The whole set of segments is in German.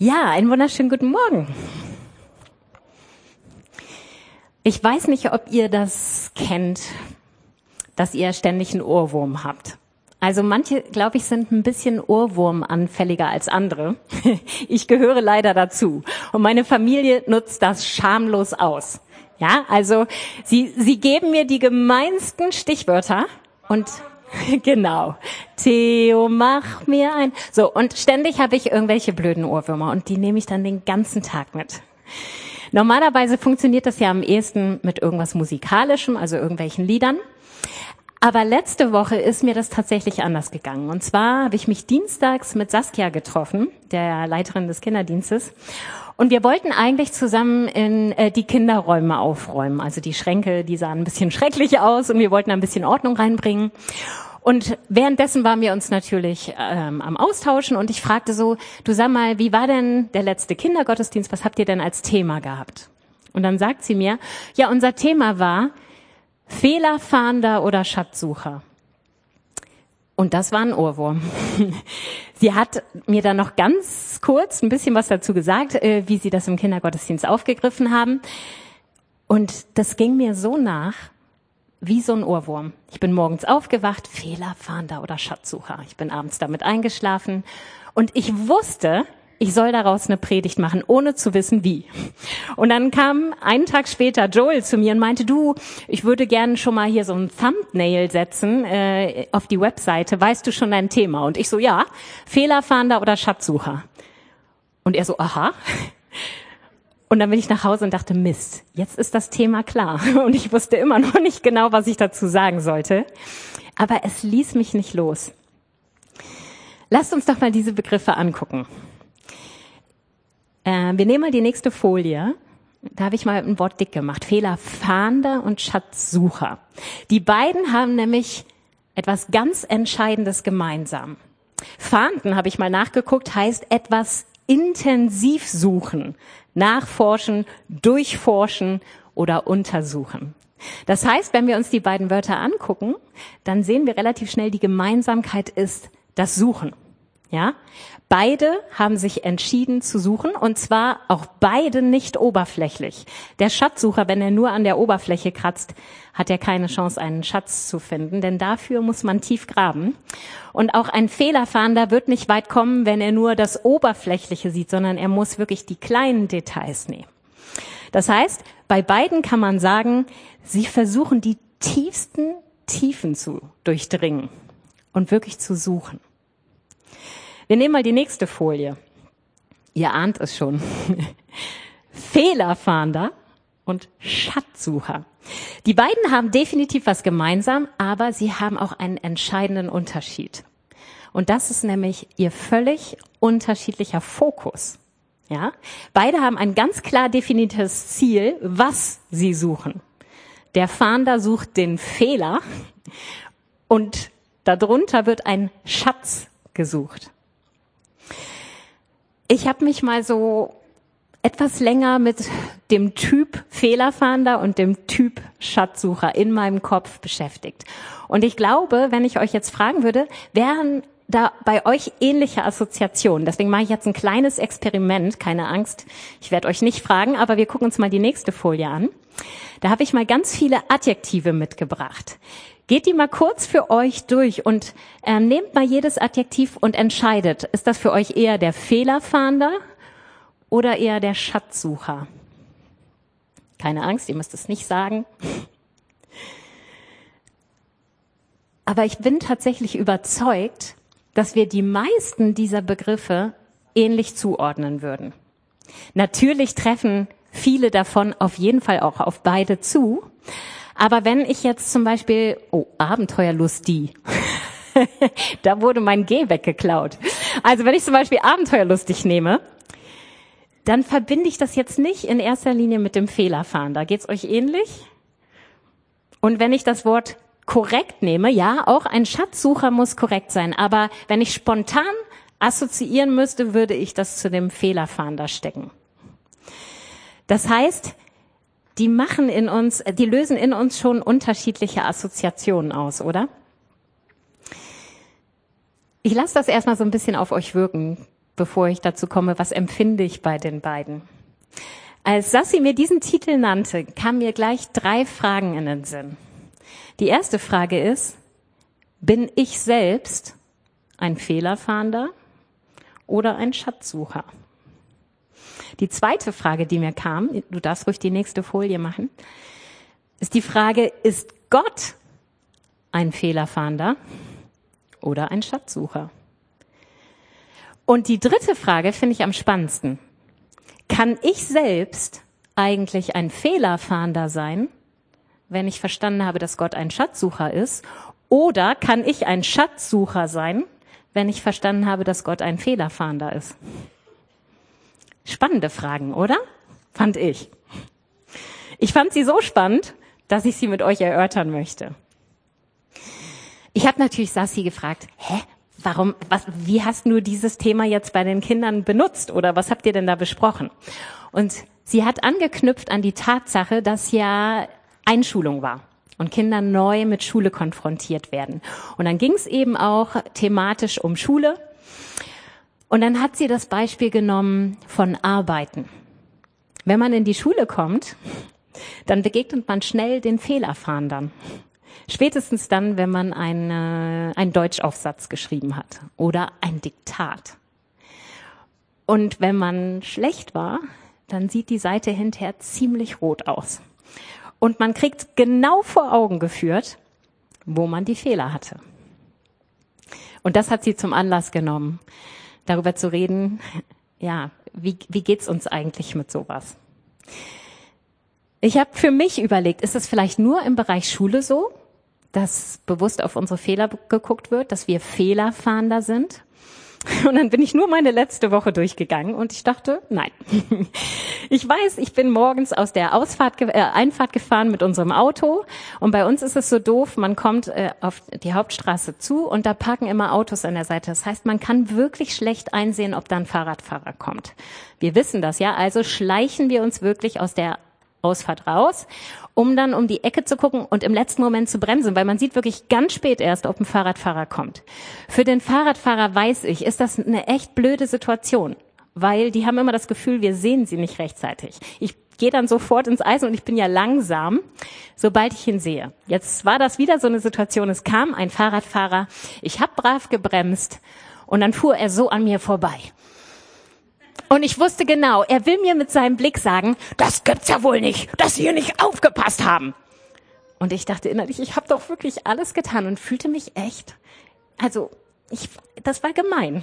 Ja, einen wunderschönen guten Morgen. Ich weiß nicht, ob ihr das kennt, dass ihr ständig einen Ohrwurm habt. Also manche, glaube ich, sind ein bisschen Ohrwurmanfälliger als andere. Ich gehöre leider dazu. Und meine Familie nutzt das schamlos aus. Ja, also sie, sie geben mir die gemeinsten Stichwörter und Genau. Theo, mach mir ein. So, und ständig habe ich irgendwelche blöden Ohrwürmer und die nehme ich dann den ganzen Tag mit. Normalerweise funktioniert das ja am ehesten mit irgendwas Musikalischem, also irgendwelchen Liedern. Aber letzte Woche ist mir das tatsächlich anders gegangen. Und zwar habe ich mich dienstags mit Saskia getroffen, der Leiterin des Kinderdienstes. Und wir wollten eigentlich zusammen in äh, die Kinderräume aufräumen. Also die Schränke, die sahen ein bisschen schrecklich aus und wir wollten ein bisschen Ordnung reinbringen. Und währenddessen waren wir uns natürlich ähm, am Austauschen und ich fragte so, du sag mal, wie war denn der letzte Kindergottesdienst? Was habt ihr denn als Thema gehabt? Und dann sagt sie mir, ja, unser Thema war Fehlerfahnder oder Schatzsucher. Und das war ein Ohrwurm. Sie hat mir dann noch ganz kurz ein bisschen was dazu gesagt, äh, wie sie das im Kindergottesdienst aufgegriffen haben. Und das ging mir so nach, wie so ein Ohrwurm. Ich bin morgens aufgewacht, Fehlerfahnder oder Schatzsucher. Ich bin abends damit eingeschlafen und ich wusste, ich soll daraus eine Predigt machen, ohne zu wissen wie. Und dann kam einen Tag später Joel zu mir und meinte, du, ich würde gerne schon mal hier so ein Thumbnail setzen äh, auf die Webseite. Weißt du schon dein Thema? Und ich so, ja, Fehlerfahnder oder Schatzsucher. Und er so, aha. Und dann bin ich nach Hause und dachte, Mist, jetzt ist das Thema klar. Und ich wusste immer noch nicht genau, was ich dazu sagen sollte. Aber es ließ mich nicht los. Lasst uns doch mal diese Begriffe angucken. Äh, wir nehmen mal die nächste Folie. Da habe ich mal ein Wort dick gemacht. Fehlerfahnder und Schatzsucher. Die beiden haben nämlich etwas ganz Entscheidendes gemeinsam. Fahnden, habe ich mal nachgeguckt, heißt etwas intensiv suchen, nachforschen, durchforschen oder untersuchen. Das heißt, wenn wir uns die beiden Wörter angucken, dann sehen wir relativ schnell, die Gemeinsamkeit ist das Suchen. Ja? Beide haben sich entschieden zu suchen und zwar auch beide nicht oberflächlich. Der Schatzsucher, wenn er nur an der Oberfläche kratzt, hat er keine Chance, einen Schatz zu finden, denn dafür muss man tief graben. Und auch ein Fehlerfahnder wird nicht weit kommen, wenn er nur das Oberflächliche sieht, sondern er muss wirklich die kleinen Details nehmen. Das heißt, bei beiden kann man sagen, sie versuchen die tiefsten Tiefen zu durchdringen und wirklich zu suchen. Wir nehmen mal die nächste Folie. Ihr ahnt es schon. Fehlerfahnder und Schatzsucher. Die beiden haben definitiv was gemeinsam, aber sie haben auch einen entscheidenden Unterschied. Und das ist nämlich ihr völlig unterschiedlicher Fokus. Ja? Beide haben ein ganz klar definiertes Ziel, was sie suchen. Der Fahnder sucht den Fehler und darunter wird ein Schatz gesucht. Ich habe mich mal so etwas länger mit dem Typ Fehlerfahnder und dem Typ Schatzsucher in meinem Kopf beschäftigt. Und ich glaube, wenn ich euch jetzt fragen würde, wären da bei euch ähnliche Assoziationen. Deswegen mache ich jetzt ein kleines Experiment, keine Angst. Ich werde euch nicht fragen, aber wir gucken uns mal die nächste Folie an. Da habe ich mal ganz viele Adjektive mitgebracht. Geht die mal kurz für euch durch und ähm, nehmt mal jedes Adjektiv und entscheidet, ist das für euch eher der Fehlerfahnder oder eher der Schatzsucher? Keine Angst, ihr müsst es nicht sagen. Aber ich bin tatsächlich überzeugt, dass wir die meisten dieser Begriffe ähnlich zuordnen würden. Natürlich treffen viele davon auf jeden Fall auch auf beide zu. Aber wenn ich jetzt zum Beispiel, oh, Abenteuerlust die. da wurde mein G weggeklaut. Also wenn ich zum Beispiel abenteuerlustig nehme, dann verbinde ich das jetzt nicht in erster Linie mit dem Fehlerfahren. Da geht's euch ähnlich? Und wenn ich das Wort korrekt nehme, ja, auch ein Schatzsucher muss korrekt sein. Aber wenn ich spontan assoziieren müsste, würde ich das zu dem Fehlerfahnder stecken. Das heißt, die machen in uns, die lösen in uns schon unterschiedliche Assoziationen aus, oder? Ich lasse das erstmal so ein bisschen auf euch wirken. bevor ich dazu komme, was empfinde ich bei den beiden. Als Sassi mir diesen Titel nannte, kamen mir gleich drei Fragen in den Sinn. Die erste Frage ist, bin ich selbst ein Fehlerfahnder oder ein Schatzsucher? Die zweite Frage, die mir kam, du darfst ruhig die nächste Folie machen, ist die Frage, ist Gott ein Fehlerfahnder oder ein Schatzsucher? Und die dritte Frage finde ich am spannendsten. Kann ich selbst eigentlich ein Fehlerfahnder sein, wenn ich verstanden habe, dass Gott ein Schatzsucher ist? Oder kann ich ein Schatzsucher sein, wenn ich verstanden habe, dass Gott ein Fehlerfahnder ist? Spannende Fragen, oder? Fand ich. Ich fand sie so spannend, dass ich sie mit euch erörtern möchte. Ich habe natürlich Sassi gefragt, hä, warum, was, wie hast du dieses Thema jetzt bei den Kindern benutzt oder was habt ihr denn da besprochen? Und sie hat angeknüpft an die Tatsache, dass ja Einschulung war und Kinder neu mit Schule konfrontiert werden. Und dann ging es eben auch thematisch um Schule. Und dann hat sie das Beispiel genommen von Arbeiten. Wenn man in die Schule kommt, dann begegnet man schnell den Fehlerfahndern. Spätestens dann, wenn man eine, einen Deutschaufsatz geschrieben hat oder ein Diktat. Und wenn man schlecht war, dann sieht die Seite hinterher ziemlich rot aus. Und man kriegt genau vor Augen geführt, wo man die Fehler hatte. Und das hat sie zum Anlass genommen, darüber zu reden, ja, wie, wie geht's uns eigentlich mit sowas? Ich habe für mich überlegt, ist es vielleicht nur im Bereich Schule so, dass bewusst auf unsere Fehler geguckt wird, dass wir Fehlerfahnder sind. Und dann bin ich nur meine letzte Woche durchgegangen und ich dachte, nein. Ich weiß, ich bin morgens aus der Ausfahrt, äh, Einfahrt gefahren mit unserem Auto und bei uns ist es so doof, man kommt äh, auf die Hauptstraße zu und da parken immer Autos an der Seite. Das heißt, man kann wirklich schlecht einsehen, ob da ein Fahrradfahrer kommt. Wir wissen das ja, also schleichen wir uns wirklich aus der Ausfahrt raus, um dann um die Ecke zu gucken und im letzten Moment zu bremsen, weil man sieht wirklich ganz spät erst, ob ein Fahrradfahrer kommt. Für den Fahrradfahrer weiß ich, ist das eine echt blöde Situation, weil die haben immer das Gefühl, wir sehen sie nicht rechtzeitig. Ich gehe dann sofort ins Eisen und ich bin ja langsam, sobald ich ihn sehe. Jetzt war das wieder so eine Situation, es kam ein Fahrradfahrer, ich habe brav gebremst und dann fuhr er so an mir vorbei. Und ich wusste genau, er will mir mit seinem Blick sagen, das gibt's ja wohl nicht, dass Sie hier nicht aufgepasst haben. Und ich dachte innerlich, ich habe doch wirklich alles getan und fühlte mich echt. Also, ich, das war gemein.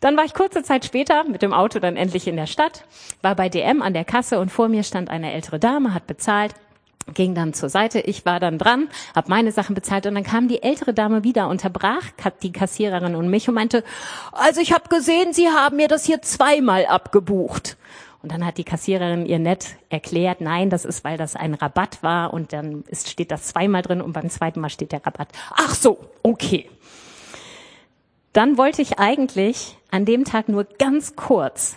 Dann war ich kurze Zeit später mit dem Auto dann endlich in der Stadt, war bei DM an der Kasse und vor mir stand eine ältere Dame, hat bezahlt ging dann zur Seite, ich war dann dran, habe meine Sachen bezahlt und dann kam die ältere Dame wieder, unterbrach die Kassiererin und mich und meinte, also ich habe gesehen, Sie haben mir das hier zweimal abgebucht. Und dann hat die Kassiererin ihr nett erklärt, nein, das ist, weil das ein Rabatt war und dann ist, steht das zweimal drin und beim zweiten Mal steht der Rabatt. Ach so, okay. Dann wollte ich eigentlich an dem Tag nur ganz kurz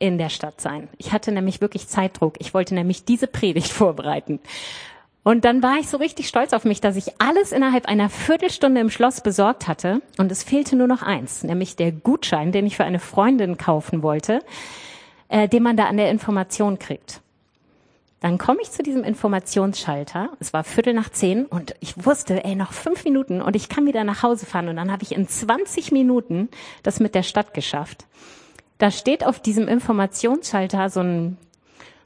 in der Stadt sein. Ich hatte nämlich wirklich Zeitdruck. Ich wollte nämlich diese Predigt vorbereiten. Und dann war ich so richtig stolz auf mich, dass ich alles innerhalb einer Viertelstunde im Schloss besorgt hatte. Und es fehlte nur noch eins, nämlich der Gutschein, den ich für eine Freundin kaufen wollte, äh, den man da an der Information kriegt. Dann komme ich zu diesem Informationsschalter. Es war Viertel nach zehn und ich wusste, ey, noch fünf Minuten und ich kann wieder nach Hause fahren. Und dann habe ich in 20 Minuten das mit der Stadt geschafft. Da steht auf diesem Informationsschalter so ein,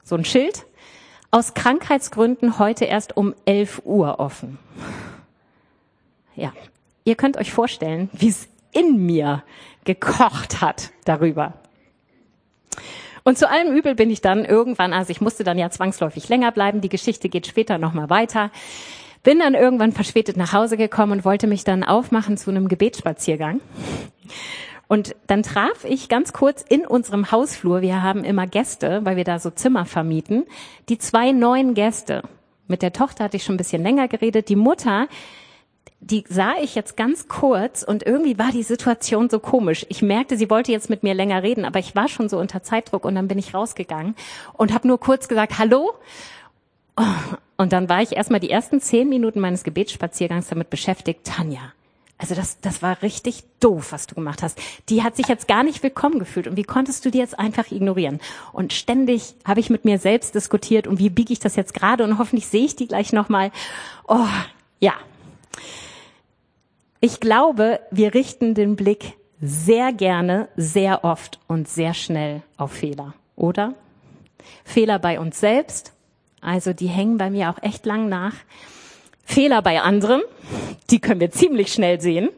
so ein Schild. Aus Krankheitsgründen heute erst um 11 Uhr offen. Ja, ihr könnt euch vorstellen, wie es in mir gekocht hat darüber. Und zu allem Übel bin ich dann irgendwann, also ich musste dann ja zwangsläufig länger bleiben, die Geschichte geht später nochmal weiter, bin dann irgendwann verspätet nach Hause gekommen und wollte mich dann aufmachen zu einem Gebetsspaziergang. Und dann traf ich ganz kurz in unserem Hausflur, wir haben immer Gäste, weil wir da so Zimmer vermieten, die zwei neuen Gäste. Mit der Tochter hatte ich schon ein bisschen länger geredet. Die Mutter, die sah ich jetzt ganz kurz und irgendwie war die Situation so komisch. Ich merkte, sie wollte jetzt mit mir länger reden, aber ich war schon so unter Zeitdruck und dann bin ich rausgegangen und habe nur kurz gesagt, hallo. Und dann war ich erstmal die ersten zehn Minuten meines Gebetsspaziergangs damit beschäftigt, Tanja, Also das, das war richtig doof, was du gemacht hast. Die hat sich jetzt gar nicht willkommen gefühlt. Und wie konntest du die jetzt einfach ignorieren? Und ständig habe ich mit mir selbst diskutiert und wie biege ich das jetzt gerade und hoffentlich sehe ich die gleich nochmal. Oh, ja. Ich glaube, wir richten den Blick sehr gerne, sehr oft und sehr schnell auf Fehler, oder? Fehler bei uns selbst, also die hängen bei mir auch echt lang nach. Fehler bei anderen, die können wir ziemlich schnell sehen.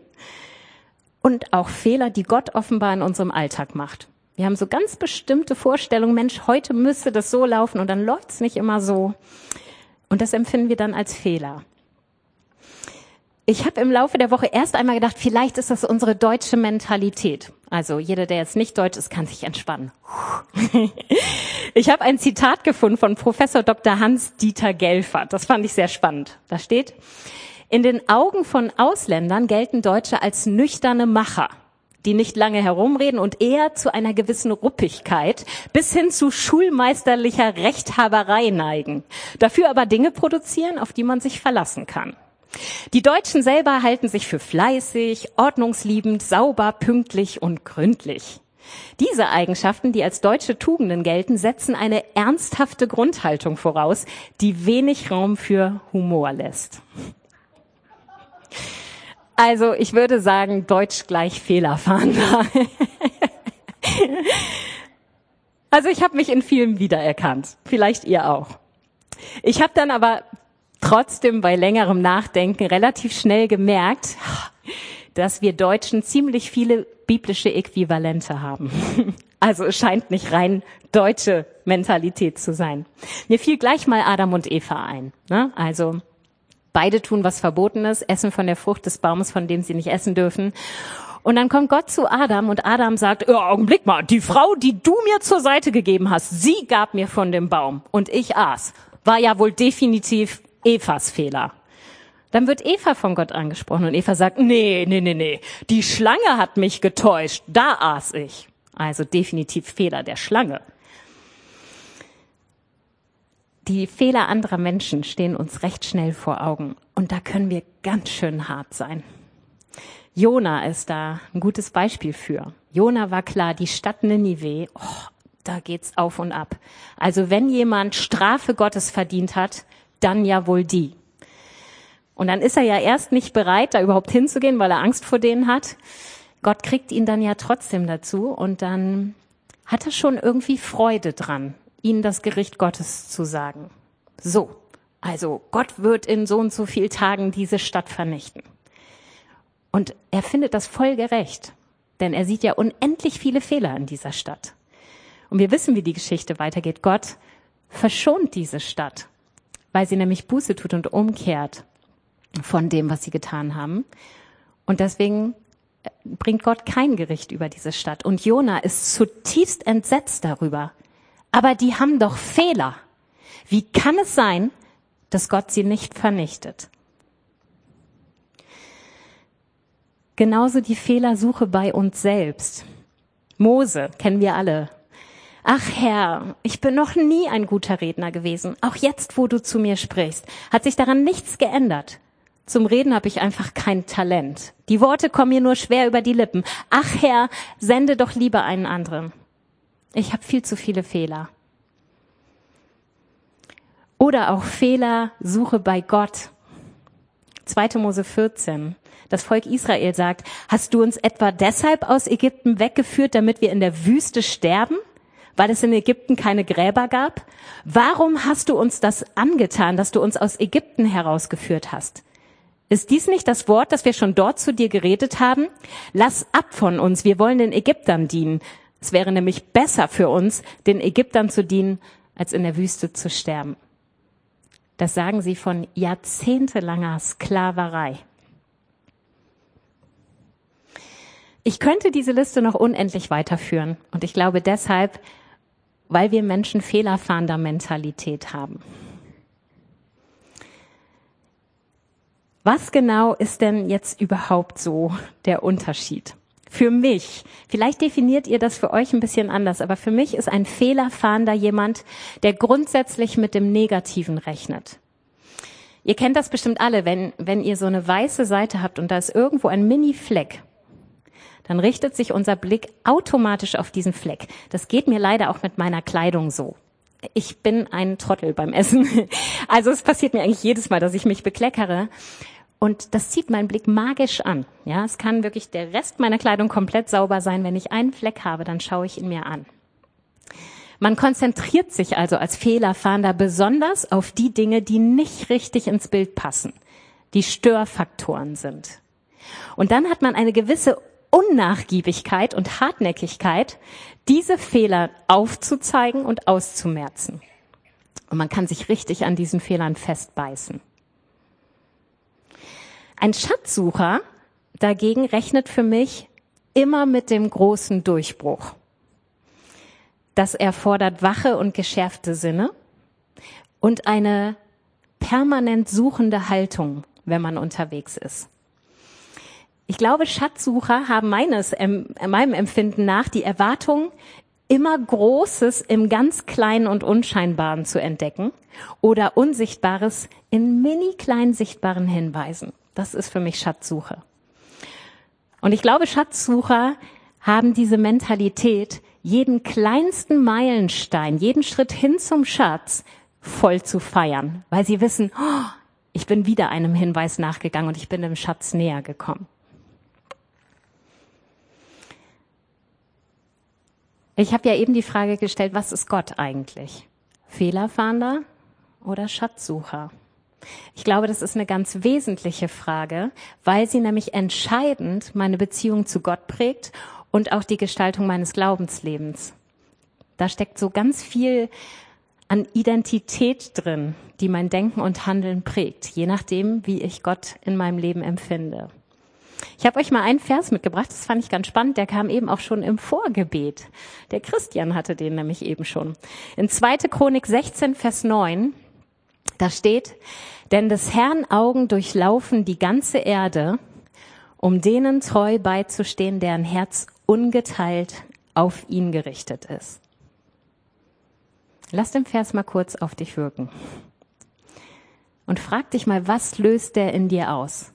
Und auch Fehler, die Gott offenbar in unserem Alltag macht. Wir haben so ganz bestimmte Vorstellungen, Mensch, heute müsste das so laufen und dann läuft es nicht immer so. Und das empfinden wir dann als Fehler. Ich habe im Laufe der Woche erst einmal gedacht, vielleicht ist das unsere deutsche Mentalität. Also jeder, der jetzt nicht deutsch ist, kann sich entspannen. Ich habe ein Zitat gefunden von Professor Dr. Hans-Dieter Gelfert. Das fand ich sehr spannend. Da steht, in den Augen von Ausländern gelten Deutsche als nüchterne Macher, die nicht lange herumreden und eher zu einer gewissen Ruppigkeit bis hin zu schulmeisterlicher Rechthaberei neigen, dafür aber Dinge produzieren, auf die man sich verlassen kann. Die Deutschen selber halten sich für fleißig, ordnungsliebend, sauber, pünktlich und gründlich. Diese Eigenschaften, die als deutsche Tugenden gelten, setzen eine ernsthafte Grundhaltung voraus, die wenig Raum für Humor lässt. Also ich würde sagen, Deutsch gleich Fehlerfahnder. also ich habe mich in vielen wiedererkannt, vielleicht ihr auch. Ich habe dann aber trotzdem bei längerem Nachdenken relativ schnell gemerkt, dass wir Deutschen ziemlich viele biblische Äquivalente haben. Also es scheint nicht rein deutsche Mentalität zu sein. Mir fiel gleich mal Adam und Eva ein. Ne? Also beide tun was Verbotenes, essen von der Frucht des Baumes, von dem sie nicht essen dürfen. Und dann kommt Gott zu Adam und Adam sagt, ja, Augenblick mal, die Frau, die du mir zur Seite gegeben hast, sie gab mir von dem Baum und ich aß. War ja wohl definitiv Evas Fehler. Dann wird Eva von Gott angesprochen und Eva sagt, nee, nee, nee, nee, die Schlange hat mich getäuscht, da aß ich. Also definitiv Fehler der Schlange. Die Fehler anderer Menschen stehen uns recht schnell vor Augen und da können wir ganz schön hart sein. Jona ist da ein gutes Beispiel für. Jona war klar, die Stadt Ninive, oh, da geht's auf und ab. Also wenn jemand Strafe Gottes verdient hat, dann ja wohl die. Und dann ist er ja erst nicht bereit, da überhaupt hinzugehen, weil er Angst vor denen hat. Gott kriegt ihn dann ja trotzdem dazu und dann hat er schon irgendwie Freude dran, ihnen das Gericht Gottes zu sagen. So, also Gott wird in so und so viel Tagen diese Stadt vernichten. Und er findet das voll gerecht, denn er sieht ja unendlich viele Fehler in dieser Stadt. Und wir wissen, wie die Geschichte weitergeht. Gott verschont diese Stadt, weil sie nämlich Buße tut und umkehrt von dem, was sie getan haben. Und deswegen äh, bringt Gott kein Gericht über diese Stadt. Und Jona ist zutiefst entsetzt darüber. Aber die haben doch Fehler. Wie kann es sein, dass Gott sie nicht vernichtet? Genauso die Fehlersuche bei uns selbst. Mose kennen wir alle. Ach Herr, ich bin noch nie ein guter Redner gewesen. Auch jetzt, wo du zu mir sprichst, hat sich daran nichts geändert. Zum Reden habe ich einfach kein Talent. Die Worte kommen mir nur schwer über die Lippen. Ach Herr, sende doch lieber einen anderen. Ich habe viel zu viele Fehler. Oder auch Fehler suche bei Gott. 2. Mose 14. Das Volk Israel sagt, hast du uns etwa deshalb aus Ägypten weggeführt, damit wir in der Wüste sterben? Weil es in Ägypten keine Gräber gab? Warum hast du uns das angetan, dass du uns aus Ägypten herausgeführt hast? Ist dies nicht das Wort, das wir schon dort zu dir geredet haben? Lass ab von uns, wir wollen den Ägyptern dienen. Es wäre nämlich besser für uns, den Ägyptern zu dienen, als in der Wüste zu sterben. Das sagen sie von jahrzehntelanger Sklaverei. Ich könnte diese Liste noch unendlich weiterführen und ich glaube deshalb, weil wir Menschen fehlerfahnder Mentalität haben. Was genau ist denn jetzt überhaupt so der Unterschied? Für mich, vielleicht definiert ihr das für euch ein bisschen anders, aber für mich ist ein Fehlerfahnder jemand, der grundsätzlich mit dem Negativen rechnet. Ihr kennt das bestimmt alle, wenn, wenn ihr so eine weiße Seite habt und da ist irgendwo ein Mini-Fleck, dann richtet sich unser Blick automatisch auf diesen Fleck. Das geht mir leider auch mit meiner Kleidung so. Ich bin ein Trottel beim Essen. Also es passiert mir eigentlich jedes Mal, dass ich mich bekleckere. Und das zieht meinen Blick magisch an. Ja, es kann wirklich der Rest meiner Kleidung komplett sauber sein. Wenn ich einen Fleck habe, dann schaue ich ihn mir an. Man konzentriert sich also als Fehlerfahnder besonders auf die Dinge, die nicht richtig ins Bild passen, die Störfaktoren sind. Und dann hat man eine gewisse Unnachgiebigkeit und Hartnäckigkeit, diese Fehler aufzuzeigen und auszumerzen. Und man kann sich richtig an diesen Fehlern festbeißen. Ein Schatzsucher dagegen rechnet für mich immer mit dem großen Durchbruch. Das erfordert wache und geschärfte Sinne und eine permanent suchende Haltung, wenn man unterwegs ist. Ich glaube, Schatzsucher haben meines, meinem Empfinden nach die Erwartung, immer Großes im ganz Kleinen und Unscheinbaren zu entdecken oder Unsichtbares in mini klein sichtbaren Hinweisen. Das ist für mich Schatzsuche. Und ich glaube, Schatzsucher haben diese Mentalität, jeden kleinsten Meilenstein, jeden Schritt hin zum Schatz voll zu feiern, weil sie wissen, oh, ich bin wieder einem Hinweis nachgegangen und ich bin dem Schatz näher gekommen. Ich habe ja eben die Frage gestellt, was ist Gott eigentlich? Fehlerfahnder oder Schatzsucher? Ich glaube, das ist eine ganz wesentliche Frage, weil sie nämlich entscheidend meine Beziehung zu Gott prägt und auch die Gestaltung meines Glaubenslebens. Da steckt so ganz viel an Identität drin, die mein Denken und Handeln prägt, je nachdem, wie ich Gott in meinem Leben empfinde. Ich habe euch mal einen Vers mitgebracht, das fand ich ganz spannend, der kam eben auch schon im Vorgebet. Der Christian hatte den nämlich eben schon. In 2. Chronik 16, Vers 9, da steht, denn des Herrn Augen durchlaufen die ganze Erde, um denen treu beizustehen, deren Herz ungeteilt auf ihn gerichtet ist. Lass den Vers mal kurz auf dich wirken. Und frag dich mal, was löst der in dir aus?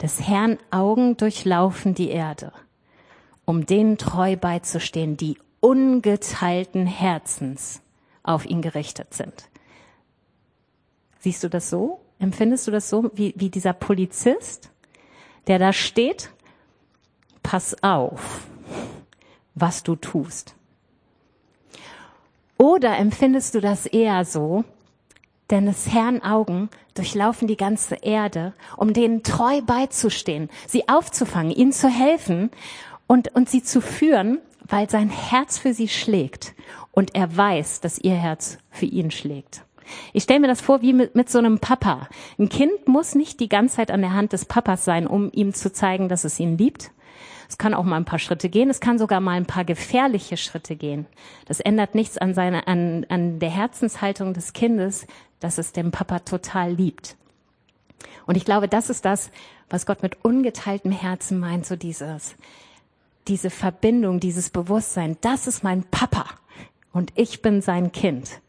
Des Herrn Augen durchlaufen die Erde, um denen treu beizustehen, die ungeteilten Herzens auf ihn gerichtet sind. Siehst du das so? Empfindest du das so wie, wie dieser Polizist, der da steht? Pass auf, was du tust. Oder empfindest du das eher so, denn des Herrn Augen durchlaufen die ganze Erde, um denen treu beizustehen, sie aufzufangen, ihnen zu helfen und, und sie zu führen, weil sein Herz für sie schlägt und er weiß, dass ihr Herz für ihn schlägt. Ich stelle mir das vor wie mit, mit so einem Papa. Ein Kind muss nicht die ganze Zeit an der Hand des Papas sein, um ihm zu zeigen, dass es ihn liebt. Es kann auch mal ein paar Schritte gehen. Es kann sogar mal ein paar gefährliche Schritte gehen. Das ändert nichts an seiner, an, an der Herzenshaltung des Kindes, dass es den Papa total liebt. Und ich glaube, das ist das, was Gott mit ungeteiltem Herzen meint, so dieses, diese Verbindung, dieses Bewusstsein. Das ist mein Papa und ich bin sein Kind.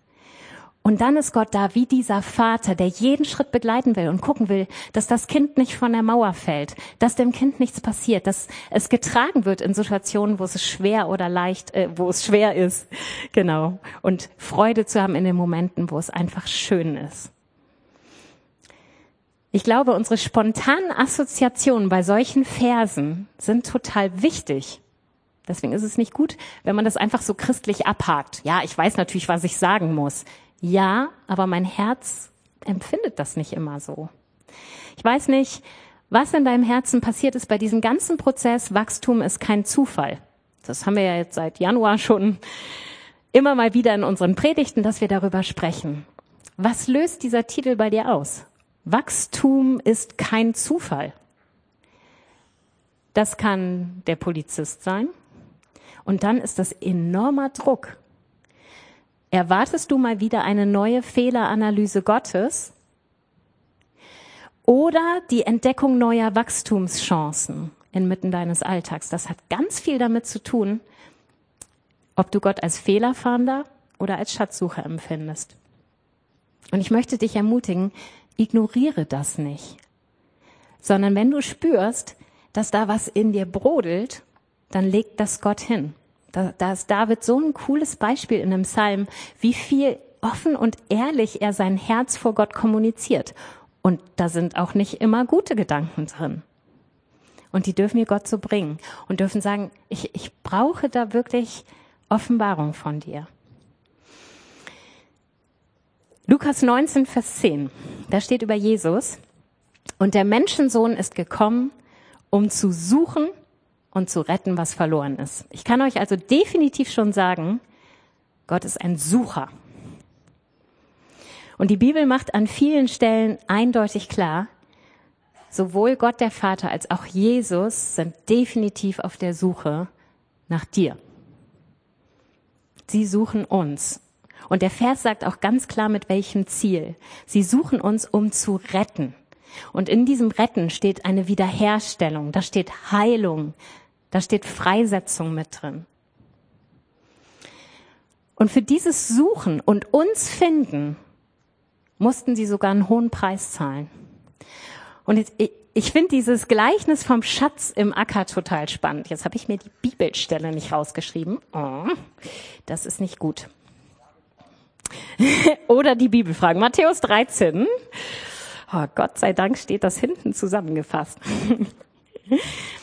Und dann ist Gott da wie dieser Vater, der jeden Schritt begleiten will und gucken will, dass das Kind nicht von der Mauer fällt, dass dem Kind nichts passiert, dass es getragen wird in Situationen, wo es schwer oder leicht, äh, wo es schwer ist, genau. Und Freude zu haben in den Momenten, wo es einfach schön ist. Ich glaube, unsere spontanen Assoziationen bei solchen Versen sind total wichtig. Deswegen ist es nicht gut, wenn man das einfach so christlich abhakt. Ja, ich weiß natürlich, was ich sagen muss. Ja, aber mein Herz empfindet das nicht immer so. Ich weiß nicht, was in deinem Herzen passiert ist bei diesem ganzen Prozess. Wachstum ist kein Zufall. Das haben wir ja jetzt seit Januar schon immer mal wieder in unseren Predigten, dass wir darüber sprechen. Was löst dieser Titel bei dir aus? Wachstum ist kein Zufall. Das kann der Polizist sein. Und dann ist das enormer Druck. Erwartest du mal wieder eine neue Fehleranalyse Gottes oder die Entdeckung neuer Wachstumschancen inmitten deines Alltags? Das hat ganz viel damit zu tun, ob du Gott als Fehlerfahnder oder als Schatzsucher empfindest. Und ich möchte dich ermutigen, ignoriere das nicht, sondern wenn du spürst, dass da was in dir brodelt, dann leg das Gott hin. Da, da ist David so ein cooles Beispiel in einem Psalm, wie viel offen und ehrlich er sein Herz vor Gott kommuniziert. Und da sind auch nicht immer gute Gedanken drin. Und die dürfen wir Gott so bringen und dürfen sagen, ich, ich brauche da wirklich Offenbarung von dir. Lukas 19, Vers 10, da steht über Jesus, und der Menschensohn ist gekommen, um zu suchen und zu retten, was verloren ist. Ich kann euch also definitiv schon sagen, Gott ist ein Sucher. Und die Bibel macht an vielen Stellen eindeutig klar, sowohl Gott der Vater als auch Jesus sind definitiv auf der Suche nach dir. Sie suchen uns. Und der Vers sagt auch ganz klar, mit welchem Ziel. Sie suchen uns, um zu retten. Und in diesem Retten steht eine Wiederherstellung, da steht Heilung, da steht Freisetzung mit drin. Und für dieses Suchen und uns finden mussten sie sogar einen hohen Preis zahlen. Und jetzt, ich, ich finde dieses Gleichnis vom Schatz im Acker total spannend. Jetzt habe ich mir die Bibelstelle nicht rausgeschrieben. Oh, das ist nicht gut. Oder die Bibelfragen. Matthäus 13. Oh, Gott sei Dank steht das hinten zusammengefasst.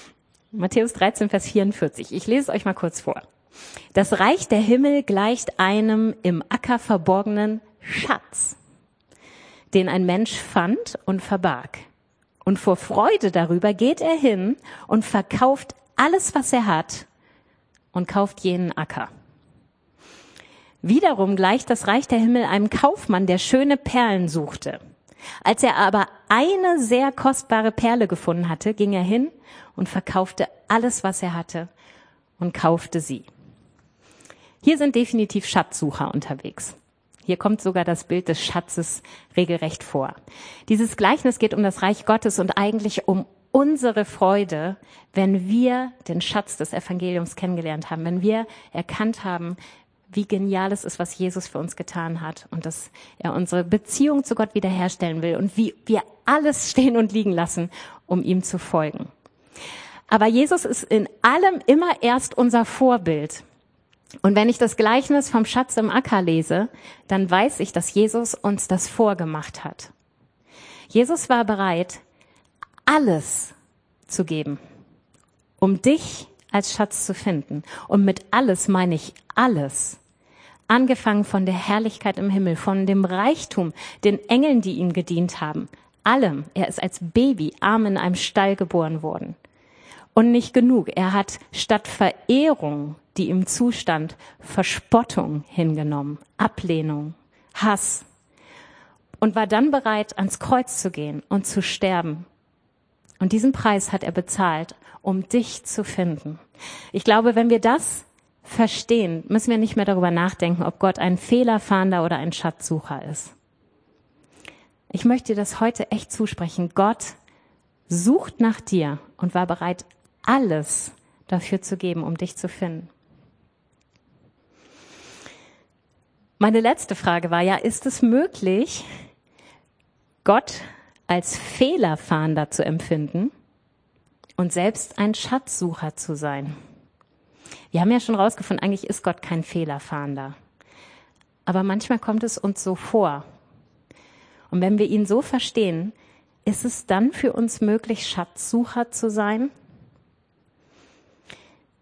Matthäus 13, Vers 44. Ich lese es euch mal kurz vor. Das Reich der Himmel gleicht einem im Acker verborgenen Schatz den ein Mensch fand und verbarg. Und vor Freude darüber geht er hin und verkauft alles, was er hat und kauft jenen Acker. Wiederum gleicht das Reich der Himmel einem Kaufmann, der schöne Perlen suchte. Als er aber eine sehr kostbare Perle gefunden hatte, ging er hin und verkaufte alles, was er hatte und kaufte sie. Hier sind definitiv Schatzsucher unterwegs. Hier kommt sogar das Bild des Schatzes regelrecht vor. Dieses Gleichnis geht um das Reich Gottes und eigentlich um unsere Freude, wenn wir den Schatz des Evangeliums kennengelernt haben, wenn wir erkannt haben, wie genial es ist, was Jesus für uns getan hat und dass er unsere Beziehung zu Gott wiederherstellen will und wie wir alles stehen und liegen lassen, um ihm zu folgen. Aber Jesus ist in allem immer erst unser Vorbild. Und wenn ich das Gleichnis vom Schatz im Acker lese, dann weiß ich, dass Jesus uns das vorgemacht hat. Jesus war bereit, alles zu geben, um dich als Schatz zu finden. Und mit alles meine ich alles. Angefangen von der Herrlichkeit im Himmel, von dem Reichtum, den Engeln, die ihm gedient haben, allem. Er ist als Baby arm in einem Stall geboren worden. Und nicht genug. Er hat statt Verehrung die ihm zustand, Verspottung hingenommen, Ablehnung, Hass und war dann bereit, ans Kreuz zu gehen und zu sterben. Und diesen Preis hat er bezahlt, um dich zu finden. Ich glaube, wenn wir das verstehen, müssen wir nicht mehr darüber nachdenken, ob Gott ein Fehlerfahnder oder ein Schatzsucher ist. Ich möchte dir das heute echt zusprechen. Gott sucht nach dir und war bereit, alles dafür zu geben, um dich zu finden. Meine letzte Frage war ja, ist es möglich, Gott als Fehlerfahnder zu empfinden und selbst ein Schatzsucher zu sein? Wir haben ja schon rausgefunden, eigentlich ist Gott kein Fehlerfahnder. Aber manchmal kommt es uns so vor. Und wenn wir ihn so verstehen, ist es dann für uns möglich, Schatzsucher zu sein?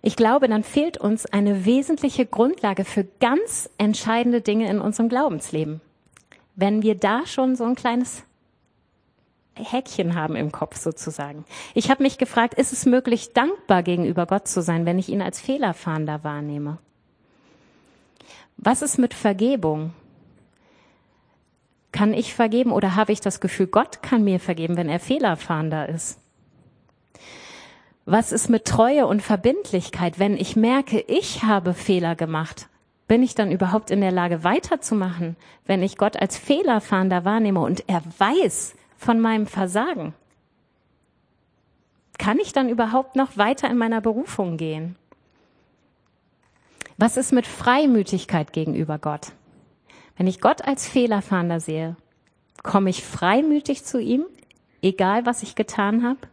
Ich glaube, dann fehlt uns eine wesentliche Grundlage für ganz entscheidende Dinge in unserem Glaubensleben. Wenn wir da schon so ein kleines Häkchen haben im Kopf sozusagen. Ich habe mich gefragt, ist es möglich, dankbar gegenüber Gott zu sein, wenn ich ihn als Fehlerfahnder wahrnehme? Was ist mit Vergebung? Kann ich vergeben oder habe ich das Gefühl, Gott kann mir vergeben, wenn er Fehlerfahnder ist? Was ist mit Treue und Verbindlichkeit, wenn ich merke, ich habe Fehler gemacht? Bin ich dann überhaupt in der Lage weiterzumachen, wenn ich Gott als Fehlerfahnder wahrnehme und er weiß von meinem Versagen? Kann ich dann überhaupt noch weiter in meiner Berufung gehen? Was ist mit Freimütigkeit gegenüber Gott? Wenn ich Gott als Fehlerfahnder sehe, komme ich freimütig zu ihm, egal was ich getan habe?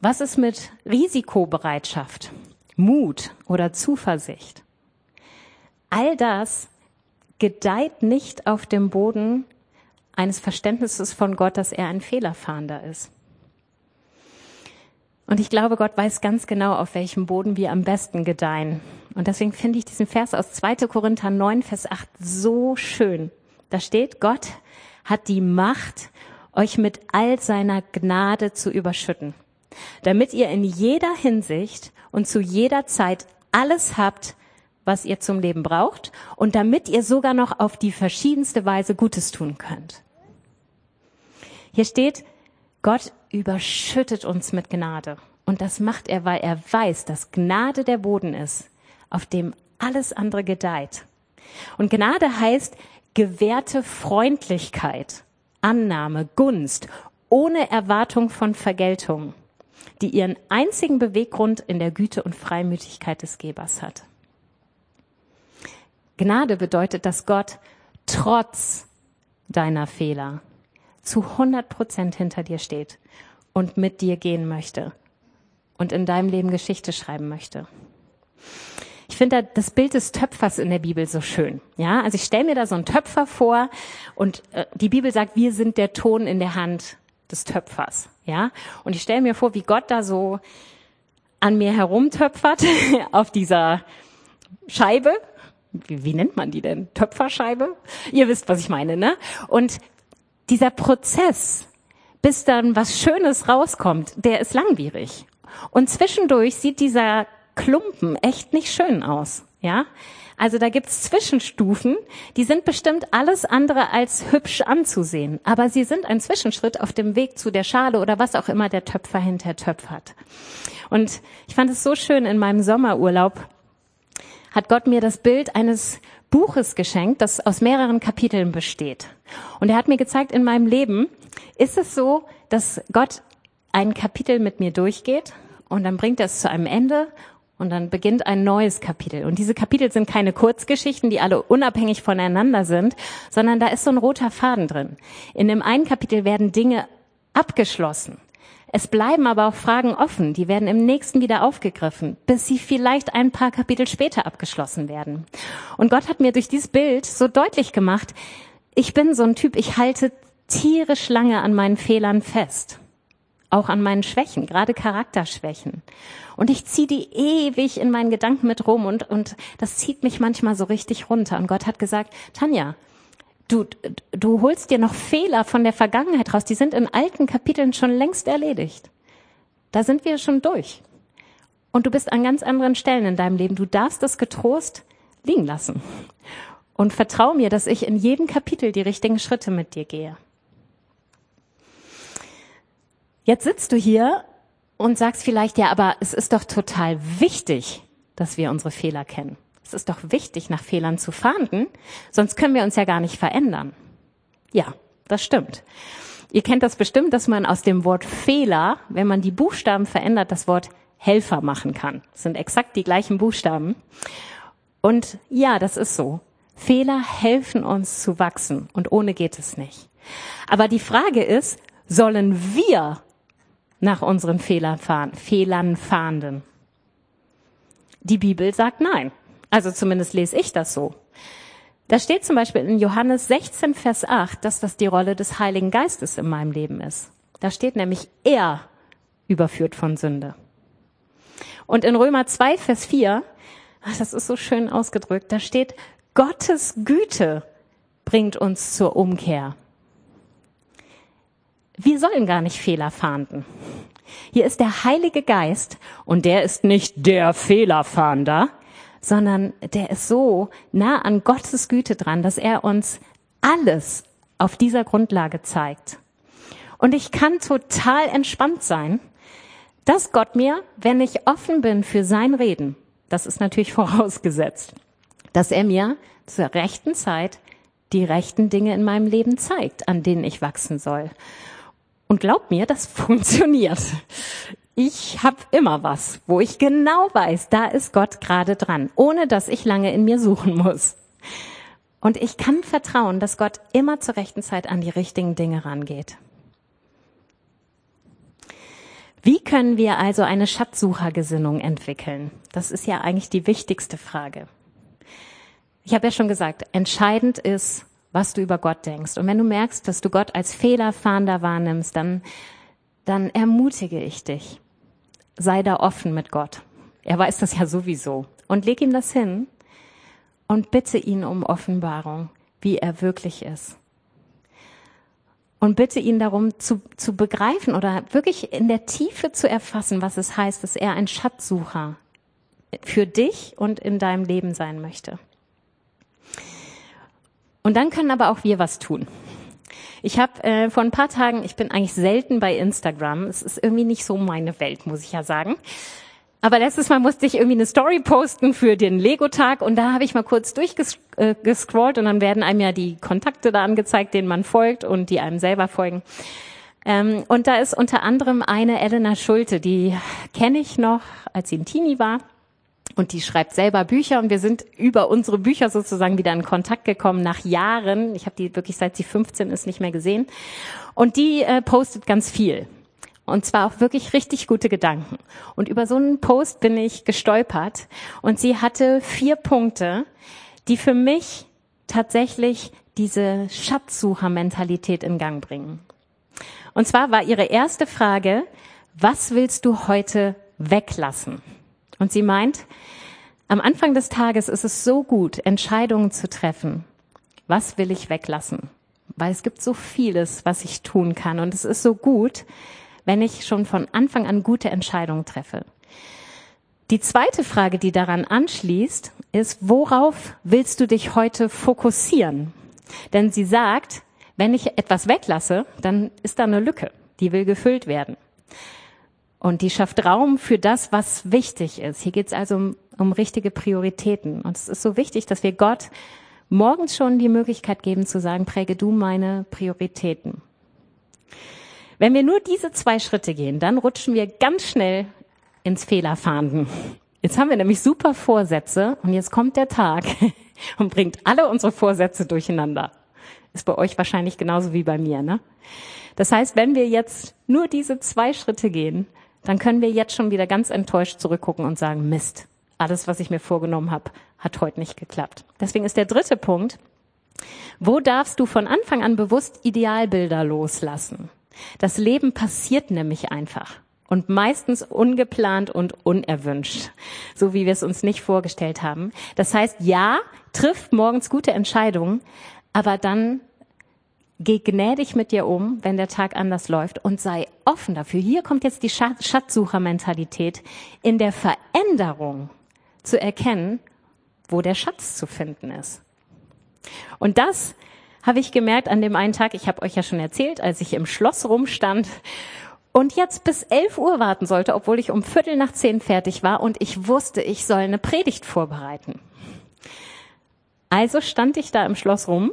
Was ist mit Risikobereitschaft, Mut oder Zuversicht? All das gedeiht nicht auf dem Boden eines Verständnisses von Gott, dass er ein Fehlerfahnder ist. Und ich glaube, Gott weiß ganz genau, auf welchem Boden wir am besten gedeihen. Und deswegen finde ich diesen Vers aus 2. Korinther 9, Vers 8 so schön. Da steht, Gott hat die Macht, euch mit all seiner Gnade zu überschütten damit ihr in jeder Hinsicht und zu jeder Zeit alles habt, was ihr zum Leben braucht und damit ihr sogar noch auf die verschiedenste Weise Gutes tun könnt. Hier steht, Gott überschüttet uns mit Gnade. Und das macht er, weil er weiß, dass Gnade der Boden ist, auf dem alles andere gedeiht. Und Gnade heißt gewährte Freundlichkeit, Annahme, Gunst, ohne Erwartung von Vergeltung die ihren einzigen Beweggrund in der Güte und Freimütigkeit des Gebers hat. Gnade bedeutet, dass Gott trotz deiner Fehler zu 100 Prozent hinter dir steht und mit dir gehen möchte und in deinem Leben Geschichte schreiben möchte. Ich finde das Bild des Töpfers in der Bibel so schön. Ja, also ich stelle mir da so einen Töpfer vor und äh, die Bibel sagt, wir sind der Ton in der Hand des Töpfers. Ja, und ich stelle mir vor, wie Gott da so an mir herumtöpfert auf dieser Scheibe. Wie, wie nennt man die denn? Töpferscheibe? Ihr wisst, was ich meine, ne? Und dieser Prozess, bis dann was Schönes rauskommt, der ist langwierig. Und zwischendurch sieht dieser Klumpen echt nicht schön aus. Ja, also da gibt's Zwischenstufen, die sind bestimmt alles andere als hübsch anzusehen, aber sie sind ein Zwischenschritt auf dem Weg zu der Schale oder was auch immer der Töpfer hinter töpfert. Und ich fand es so schön in meinem Sommerurlaub hat Gott mir das Bild eines Buches geschenkt, das aus mehreren Kapiteln besteht. Und er hat mir gezeigt, in meinem Leben ist es so, dass Gott ein Kapitel mit mir durchgeht und dann bringt er es zu einem Ende und dann beginnt ein neues Kapitel. Und diese Kapitel sind keine Kurzgeschichten, die alle unabhängig voneinander sind, sondern da ist so ein roter Faden drin. In dem einen Kapitel werden Dinge abgeschlossen. Es bleiben aber auch Fragen offen, die werden im nächsten wieder aufgegriffen, bis sie vielleicht ein paar Kapitel später abgeschlossen werden. Und Gott hat mir durch dieses Bild so deutlich gemacht, ich bin so ein Typ, ich halte tierisch lange an meinen Fehlern fest auch an meinen Schwächen, gerade Charakterschwächen. Und ich ziehe die ewig in meinen Gedanken mit rum und, und das zieht mich manchmal so richtig runter. Und Gott hat gesagt, Tanja, du, du holst dir noch Fehler von der Vergangenheit raus, die sind in alten Kapiteln schon längst erledigt. Da sind wir schon durch. Und du bist an ganz anderen Stellen in deinem Leben. Du darfst das getrost liegen lassen. Und vertrau mir, dass ich in jedem Kapitel die richtigen Schritte mit dir gehe. Jetzt sitzt du hier und sagst vielleicht, ja, aber es ist doch total wichtig, dass wir unsere Fehler kennen. Es ist doch wichtig, nach Fehlern zu fahnden, sonst können wir uns ja gar nicht verändern. Ja, das stimmt. Ihr kennt das bestimmt, dass man aus dem Wort Fehler, wenn man die Buchstaben verändert, das Wort Helfer machen kann. Das sind exakt die gleichen Buchstaben. Und ja, das ist so. Fehler helfen uns zu wachsen und ohne geht es nicht. Aber die Frage ist, sollen wir nach unseren Fehlern, fahren, Fehlern fahnden? Die Bibel sagt nein. Also zumindest lese ich das so. Da steht zum Beispiel in Johannes 16, Vers 8, dass das die Rolle des Heiligen Geistes in meinem Leben ist. Da steht nämlich, er überführt von Sünde. Und in Römer 2, Vers 4, ach, das ist so schön ausgedrückt, da steht, Gottes Güte bringt uns zur Umkehr wir sollen gar nicht Fehler fahnden. Hier ist der Heilige Geist und der ist nicht der Fehlerfahnder, sondern der ist so nah an Gottes Güte dran, dass er uns alles auf dieser Grundlage zeigt. Und ich kann total entspannt sein, dass Gott mir, wenn ich offen bin für sein Reden, das ist natürlich vorausgesetzt, dass er mir zur rechten Zeit die rechten Dinge in meinem Leben zeigt, an denen ich wachsen soll. Und glaub mir, das funktioniert. ich habe immer was, wo ich genau weiß, da ist Gott gerade dran, ohne dass ich lange in mir suchen muss. Und ich kann vertrauen, dass Gott immer zur rechten Zeit an die richtigen Dinge rangeht. Wie können wir also eine Schatzsuchergesinnung entwickeln? Das ist ja eigentlich die wichtigste Frage. Ich habe ja schon gesagt, entscheidend ist, was du über Gott denkst. Und wenn du merkst, dass du Gott als Fehlerfahnder wahrnimmst, dann, dann ermutige ich dich. Sei da offen mit Gott. Er weiß das ja sowieso. Und leg ihm das hin und bitte ihn um Offenbarung, wie er wirklich ist. Und bitte ihn darum zu, zu begreifen oder wirklich in der Tiefe zu erfassen, was es heißt, dass er ein Schatzsucher für dich und in deinem Leben sein möchte. Und dann können aber auch wir was tun. Ich habe äh, vor ein paar Tagen, ich bin eigentlich selten bei Instagram. Es ist irgendwie nicht so meine Welt, muss ich ja sagen. Aber letztes Mal musste ich irgendwie eine Story posten für den Lego-Tag und da habe ich mal kurz durchgescrollt und dann werden einem ja die Kontakte da angezeigt, denen man folgt und die einem selber folgen. Ähm, und da ist unter anderem eine Elena Schulte, die kenne ich noch, als sie ein Teenie war. Und die schreibt selber Bücher und wir sind über unsere Bücher sozusagen wieder in Kontakt gekommen nach Jahren. Ich habe die wirklich seit sie 15 ist nicht mehr gesehen. Und die äh, postet ganz viel. Und zwar auch wirklich richtig gute Gedanken. Und über so einen Post bin ich gestolpert. Und sie hatte vier Punkte, die für mich tatsächlich diese Schatzsuchermentalität in Gang bringen. Und zwar war ihre erste Frage, was willst du heute weglassen? Und sie meint, am Anfang des Tages ist es so gut, Entscheidungen zu treffen. Was will ich weglassen? Weil es gibt so vieles, was ich tun kann. Und es ist so gut, wenn ich schon von Anfang an gute Entscheidungen treffe. Die zweite Frage, die daran anschließt, ist, worauf willst du dich heute fokussieren? Denn sie sagt, wenn ich etwas weglasse, dann ist da eine Lücke, die will gefüllt werden. Und die schafft Raum für das, was wichtig ist. Hier geht es also um, um richtige Prioritäten. Und es ist so wichtig, dass wir Gott morgens schon die Möglichkeit geben zu sagen, präge du meine Prioritäten. Wenn wir nur diese zwei Schritte gehen, dann rutschen wir ganz schnell ins Fehlerfahnden. Jetzt haben wir nämlich super Vorsätze und jetzt kommt der Tag und bringt alle unsere Vorsätze durcheinander. Ist bei euch wahrscheinlich genauso wie bei mir, ne? Das heißt, wenn wir jetzt nur diese zwei Schritte gehen, dann können wir jetzt schon wieder ganz enttäuscht zurückgucken und sagen, Mist, alles, was ich mir vorgenommen habe, hat heute nicht geklappt. Deswegen ist der dritte Punkt, wo darfst du von Anfang an bewusst Idealbilder loslassen? Das Leben passiert nämlich einfach und meistens ungeplant und unerwünscht, so wie wir es uns nicht vorgestellt haben. Das heißt, ja, triff morgens gute Entscheidungen, aber dann geh gnädig mit dir um, wenn der Tag anders läuft und sei offen dafür. Hier kommt jetzt die Schatzsuchermentalität in der Veränderung zu erkennen, wo der Schatz zu finden ist. Und das habe ich gemerkt an dem einen Tag, ich habe euch ja schon erzählt, als ich im Schloss rumstand und jetzt bis 11 Uhr warten sollte, obwohl ich um Viertel nach zehn fertig war und ich wusste, ich soll eine Predigt vorbereiten. Also stand ich da im Schloss rum,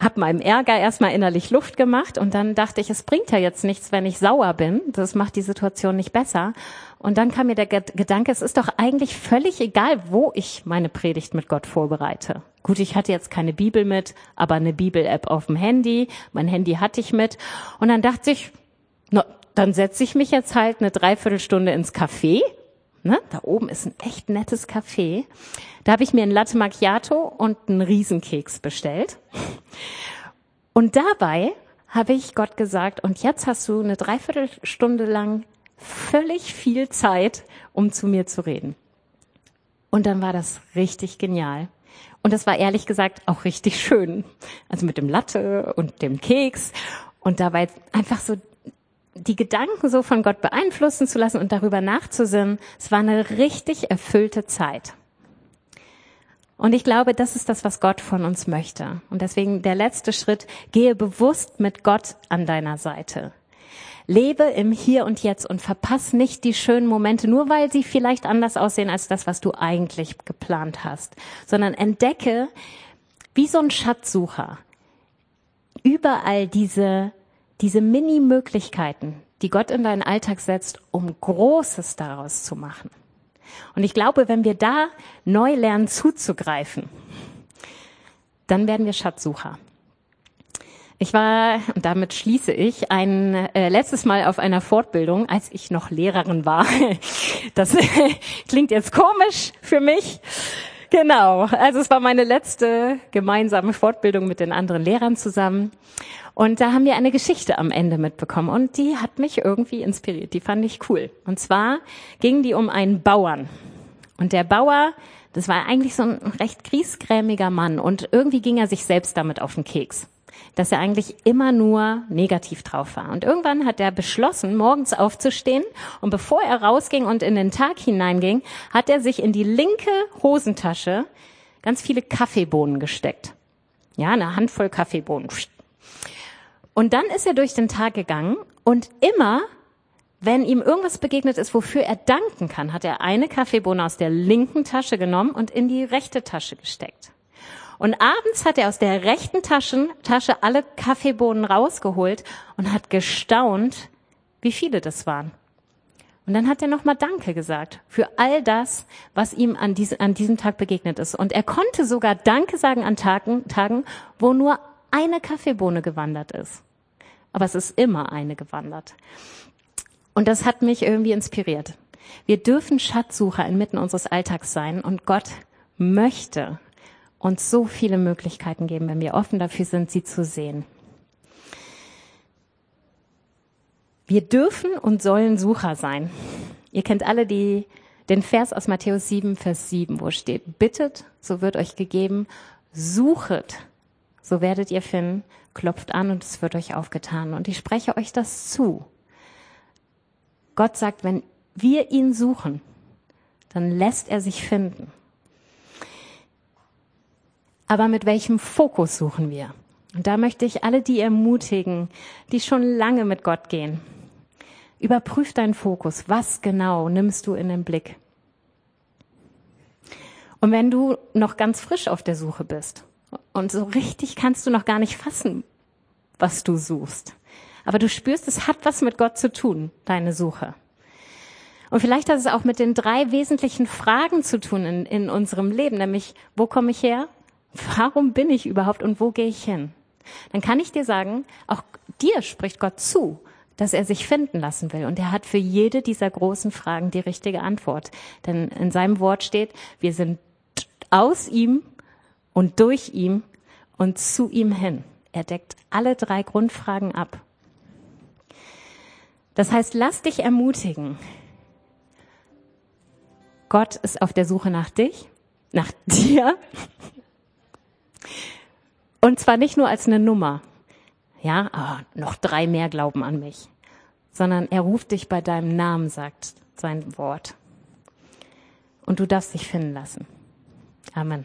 habe meinem Ärger erstmal innerlich Luft gemacht und dann dachte ich, es bringt ja jetzt nichts, wenn ich sauer bin. Das macht die Situation nicht besser. Und dann kam mir der Gedanke, es ist doch eigentlich völlig egal, wo ich meine Predigt mit Gott vorbereite. Gut, ich hatte jetzt keine Bibel mit, aber eine Bibel-App auf dem Handy. Mein Handy hatte ich mit. Und dann dachte ich, no, dann setze ich mich jetzt halt eine Dreiviertelstunde ins Café. Ne? Da oben ist ein echt nettes Café. Da habe ich mir ein Latte Macchiato und einen Riesenkeks bestellt. Und dabei habe ich Gott gesagt, und jetzt hast du eine Dreiviertelstunde lang völlig viel Zeit, um zu mir zu reden. Und dann war das richtig genial. Und das war ehrlich gesagt auch richtig schön. Also mit dem Latte und dem Keks und dabei einfach so die Gedanken so von Gott beeinflussen zu lassen und darüber nachzusinnen. Es war eine richtig erfüllte Zeit. Und ich glaube, das ist das, was Gott von uns möchte. Und deswegen der letzte Schritt, gehe bewusst mit Gott an deiner Seite. Lebe im Hier und Jetzt und verpass nicht die schönen Momente, nur weil sie vielleicht anders aussehen als das, was du eigentlich geplant hast, sondern entdecke, wie so ein Schatzsucher, überall diese, diese Mini-Möglichkeiten, die Gott in deinen Alltag setzt, um Großes daraus zu machen. Und ich glaube, wenn wir da neu lernen zuzugreifen, dann werden wir Schatzsucher. Ich war, und damit schließe ich, ein äh, letztes Mal auf einer Fortbildung, als ich noch Lehrerin war. Das klingt jetzt komisch für mich. Genau, also es war meine letzte gemeinsame Fortbildung mit den anderen Lehrern zusammen. Und da haben wir eine Geschichte am Ende mitbekommen und die hat mich irgendwie inspiriert. Die fand ich cool. Und zwar ging die um einen Bauern. Und der Bauer, das war eigentlich so ein recht griesgrämiger Mann und irgendwie ging er sich selbst damit auf den Keks dass er eigentlich immer nur negativ drauf war. Und irgendwann hat er beschlossen, morgens aufzustehen und bevor er rausging und in den Tag hineinging, hat er sich in die linke Hosentasche ganz viele Kaffeebohnen gesteckt. Ja, eine Handvoll Kaffeebohnen. Und dann ist er durch den Tag gegangen und immer, wenn ihm irgendwas begegnet ist, wofür er danken kann, hat er eine Kaffeebohne aus der linken Tasche genommen und in die rechte Tasche gesteckt. Und abends hat er aus der rechten Taschen, Tasche alle Kaffeebohnen rausgeholt und hat gestaunt, wie viele das waren. Und dann hat er nochmal Danke gesagt für all das, was ihm an, diese, an diesem Tag begegnet ist. Und er konnte sogar Danke sagen an Tagen, Tagen, wo nur eine Kaffeebohne gewandert ist. Aber es ist immer eine gewandert. Und das hat mich irgendwie inspiriert. Wir dürfen Schatzsucher inmitten unseres Alltags sein und Gott möchte uns so viele Möglichkeiten geben, wenn wir offen dafür sind, sie zu sehen. Wir dürfen und sollen Sucher sein. Ihr kennt alle die, den Vers aus Matthäus 7, Vers 7, wo steht, bittet, so wird euch gegeben, suchet, so werdet ihr finden, klopft an und es wird euch aufgetan. Und ich spreche euch das zu. Gott sagt, wenn wir ihn suchen, dann lässt er sich finden. Aber mit welchem Fokus suchen wir? Und da möchte ich alle die ermutigen, die schon lange mit Gott gehen. Überprüf deinen Fokus. Was genau nimmst du in den Blick? Und wenn du noch ganz frisch auf der Suche bist und so richtig kannst du noch gar nicht fassen, was du suchst, aber du spürst, es hat was mit Gott zu tun, deine Suche. Und vielleicht hat es auch mit den drei wesentlichen Fragen zu tun in, in unserem Leben, nämlich, wo komme ich her? Warum bin ich überhaupt und wo gehe ich hin? Dann kann ich dir sagen, auch dir spricht Gott zu, dass er sich finden lassen will. Und er hat für jede dieser großen Fragen die richtige Antwort. Denn in seinem Wort steht, wir sind aus ihm und durch ihm und zu ihm hin. Er deckt alle drei Grundfragen ab. Das heißt, lass dich ermutigen. Gott ist auf der Suche nach dich, nach dir und zwar nicht nur als eine Nummer. Ja, ah, noch drei mehr glauben an mich. Sondern er ruft dich bei deinem Namen, sagt sein Wort. Und du darfst dich finden lassen. Amen.